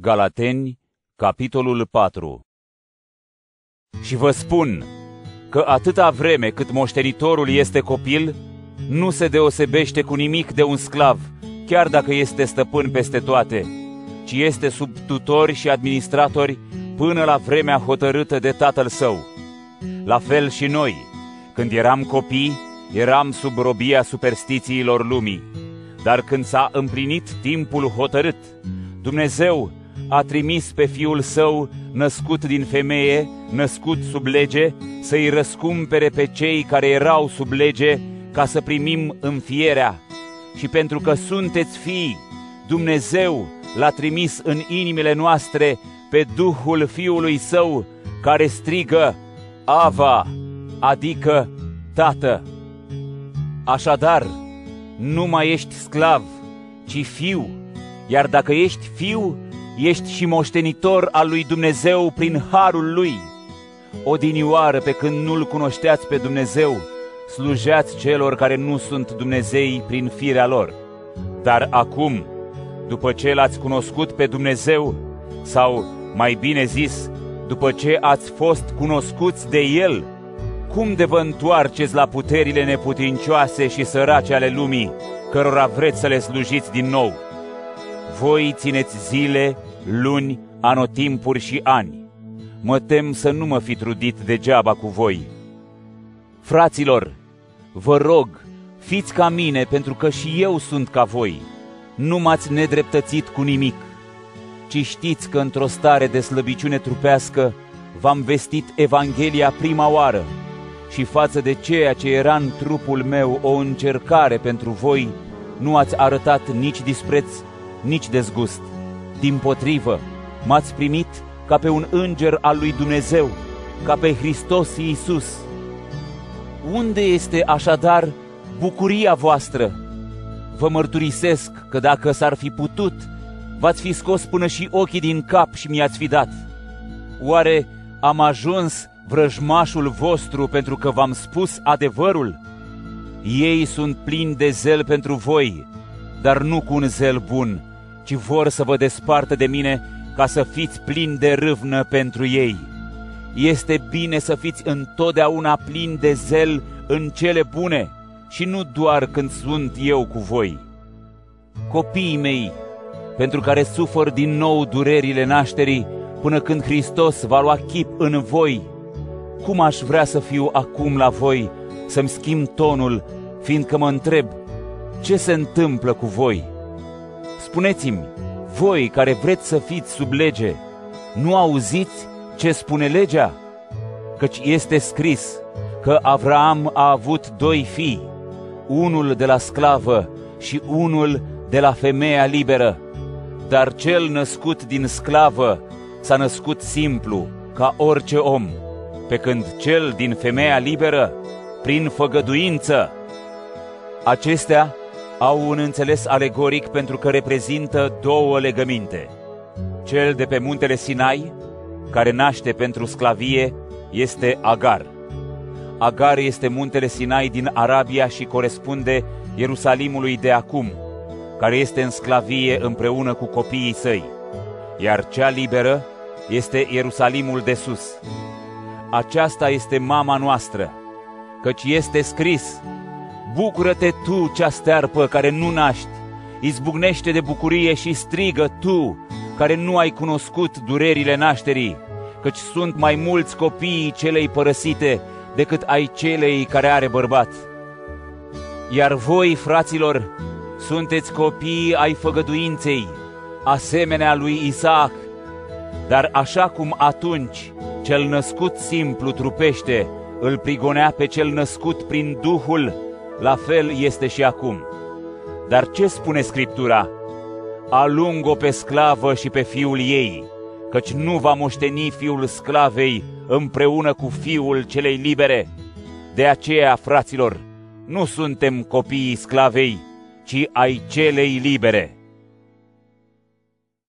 Galateni, capitolul 4 Și vă spun că atâta vreme cât moștenitorul este copil, nu se deosebește cu nimic de un sclav, chiar dacă este stăpân peste toate, ci este sub tutori și administratori până la vremea hotărâtă de tatăl său. La fel și noi, când eram copii, eram sub robia superstițiilor lumii. Dar când s-a împlinit timpul hotărât, Dumnezeu a trimis pe Fiul Său, născut din femeie, născut sub lege, să-i răscumpere pe cei care erau sub lege, ca să primim înfierea. Și pentru că sunteți fii, Dumnezeu l-a trimis în inimile noastre pe Duhul Fiului Său, care strigă, Ava, adică Tată. Așadar, nu mai ești sclav, ci fiu, iar dacă ești fiu, ești și moștenitor al lui Dumnezeu prin harul lui. Odinioară pe când nu-L cunoșteați pe Dumnezeu, slujeați celor care nu sunt Dumnezei prin firea lor. Dar acum, după ce l-ați cunoscut pe Dumnezeu, sau mai bine zis, după ce ați fost cunoscuți de El, cum de vă întoarceți la puterile neputincioase și sărace ale lumii, cărora vreți să le slujiți din nou? Voi țineți zile, luni, anotimpuri și ani. Mă tem să nu mă fi trudit degeaba cu voi. Fraților, vă rog, fiți ca mine, pentru că și eu sunt ca voi. Nu m-ați nedreptățit cu nimic, ci știți că într-o stare de slăbiciune trupească v-am vestit Evanghelia prima oară și față de ceea ce era în trupul meu o încercare pentru voi, nu ați arătat nici dispreț, nici dezgust. Din potrivă, m-ați primit ca pe un înger al lui Dumnezeu, ca pe Hristos Iisus. Unde este așadar bucuria voastră? Vă mărturisesc că dacă s-ar fi putut, v-ați fi scos până și ochii din cap și mi-ați fi dat. Oare am ajuns vrăjmașul vostru pentru că v-am spus adevărul? Ei sunt plini de zel pentru voi, dar nu cu un zel bun, ci vor să vă despartă de mine ca să fiți plini de râvnă pentru ei. Este bine să fiți întotdeauna plini de zel în cele bune și nu doar când sunt eu cu voi. Copiii mei, pentru care sufăr din nou durerile nașterii, până când Hristos va lua chip în voi, cum aș vrea să fiu acum la voi, să-mi schimb tonul, fiindcă mă întreb, ce se întâmplă cu voi? Spuneți-mi, voi care vreți să fiți sub lege, nu auziți ce spune legea? Căci este scris că Avraam a avut doi fii, unul de la sclavă și unul de la femeia liberă. Dar cel născut din sclavă s-a născut simplu, ca orice om pe când cel din femeia liberă, prin făgăduință. Acestea au un înțeles alegoric pentru că reprezintă două legăminte. Cel de pe muntele Sinai, care naște pentru sclavie, este Agar. Agar este muntele Sinai din Arabia și corespunde Ierusalimului de acum, care este în sclavie împreună cu copiii săi, iar cea liberă este Ierusalimul de sus, aceasta este mama noastră, căci este scris, Bucură-te tu, cea stearpă care nu naști, izbucnește de bucurie și strigă tu, care nu ai cunoscut durerile nașterii, căci sunt mai mulți copiii celei părăsite decât ai celei care are bărbat. Iar voi, fraților, sunteți copii ai făgăduinței, asemenea lui Isaac, dar așa cum atunci cel născut simplu trupește, îl prigonea pe cel născut prin Duhul, la fel este și acum. Dar ce spune Scriptura? Alung-o pe sclavă și pe fiul ei, căci nu va moșteni fiul sclavei împreună cu fiul celei libere. De aceea, fraților, nu suntem copiii sclavei, ci ai celei libere.